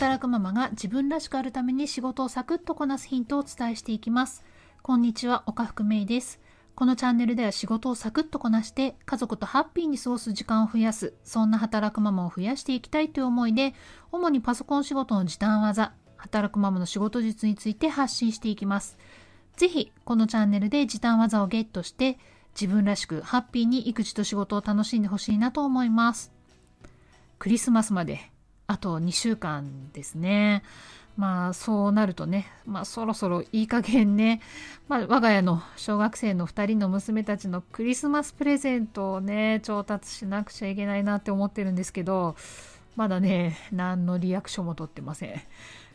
働くママが自分らしくあるために仕事をサクッとこなすヒントをお伝えしていきます。こんにちは、岡福芽衣です。このチャンネルでは仕事をサクッとこなして家族とハッピーに過ごす時間を増やす、そんな働くママを増やしていきたいという思いで、主にパソコン仕事の時短技、働くママの仕事術について発信していきます。ぜひ、このチャンネルで時短技をゲットして、自分らしくハッピーに育児と仕事を楽しんでほしいなと思います。クリスマスまであと2週間ですね。まあそうなるとね、まあそろそろいい加減ね、まあ我が家の小学生の2人の娘たちのクリスマスプレゼントをね、調達しなくちゃいけないなって思ってるんですけど、まだね、何のリアクションも取ってません。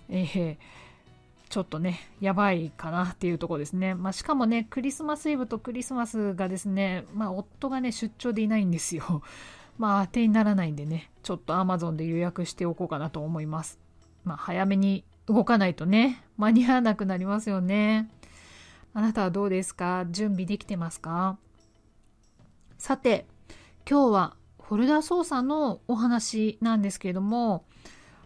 えーちょっとね、やばいかなっていうところですね。まあ、しかもね、クリスマスイブとクリスマスがですね、まあ、夫がね、出張でいないんですよ。まあ、当てにならないんでね、ちょっと Amazon で予約しておこうかなと思います。まあ、早めに動かないとね、間に合わなくなりますよね。あなたはどうですか？準備できてますか？さて、今日はフォルダ操作のお話なんですけれども、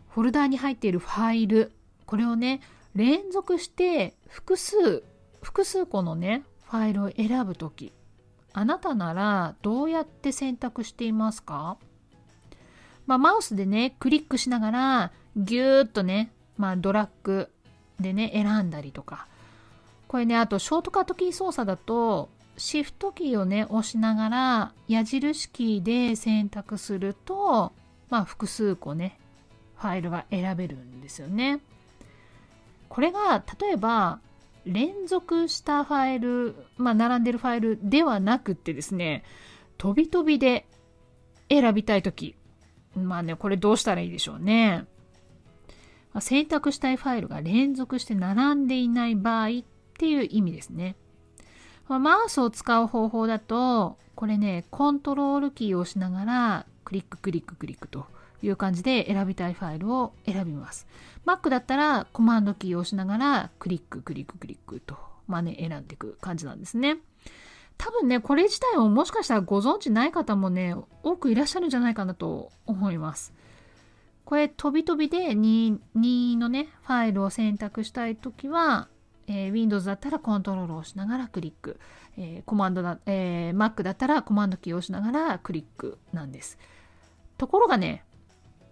フォルダに入っているファイル、これをね、連続して複数、複数個のね、ファイルを選ぶとき、あなたならどうやって選択していますか？まあ、マウスでね、クリックしながら、ぎゅーっとね、まあ、ドラッグでね、選んだりとか。これね、あと、ショートカットキー操作だと、シフトキーをね、押しながら、矢印キーで選択すると、まあ、複数個ね、ファイルが選べるんですよね。これが、例えば、連続したファイル、まあ、並んでるファイルではなくってですね、飛び飛びで選びたいとき、まあね、これどうしたらいいでしょうね。まあ、選択したいファイルが連続して並んでいない場合っていう意味ですね。まあ、マウスを使う方法だと、これね、コントロールキーを押しながら、クリッククリッククリックという感じで選びたいファイルを選びます。Mac だったらコマンドキーを押しながらクリッククリッククリックと、まあね、選んでいく感じなんですね。多分ね、これ自体をもしかしたらご存知ない方もね、多くいらっしゃるんじゃないかなと思います。これ、飛び飛びで 2, 2のね、ファイルを選択したいときは、えー、Windows だったらコントロールを押しながらクリック、えー、コマンドだ、えー、Mac だったらコマンドキーを押しながらクリックなんです。ところがね、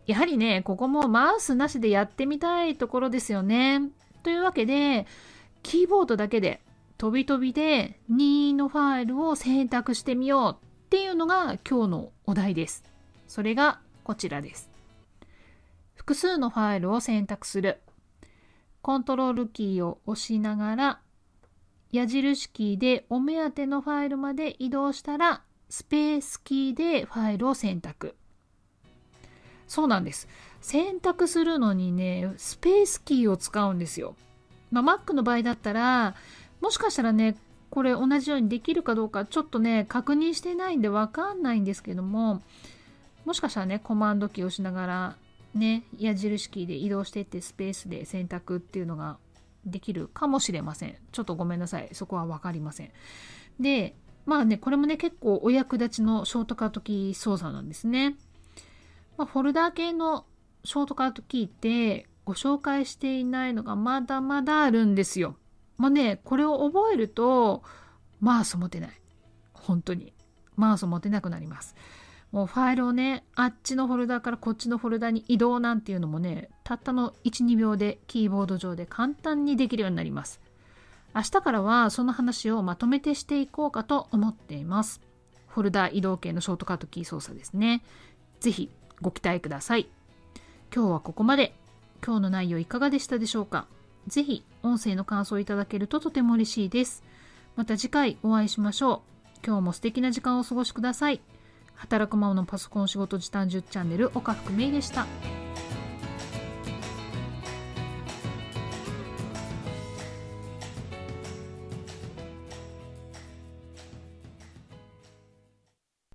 やはりね、ここもマウスなしでやってみたいところですよね。というわけで、キーボードだけで飛び飛びで2のファイルを選択してみようっていうのが今日のお題です。それがこちらです。複数のファイルを選択する。コントロールキーを押しながら矢印キーでお目当てのファイルまで移動したらスペースキーでファイルを選択。そうなんです。選択するのにね、スペースキーを使うんですよ。まあ、Mac の場合だったら、もしかしたらね、これ同じようにできるかどうかちょっとね、確認してないんでわかんないんですけども、もしかしたらね、コマンドキーを押しながら、ね、矢印キーで移動していってスペースで選択っていうのができるかもしれません。ちょっとごめんなさい。そこはわかりません。で、まあね、これもね、結構お役立ちのショートカットキー操作なんですね。まあ、フォルダー系のショートカットキーってご紹介していないのがまだまだあるんですよ。まあね、これを覚えると、マウス持てない。本当に。マウス持てなくなります。もうファイルをね、あっちのフォルダーからこっちのフォルダーに移動なんていうのもね、たったの1、2秒でキーボード上で簡単にできるようになります。明日からはその話をまとめてしていこうかと思っています。フォルダー移動系のショートカットキー操作ですね。ぜひご期待ください。今日はここまで。今日の内容いかがでしたでしょうか？ぜひ音声の感想をいただけるととても嬉しいです。また次回お会いしましょう。今日も素敵な時間をお過ごしください。働くママのパソコン仕事時短10チャンネル岡福芽衣でした。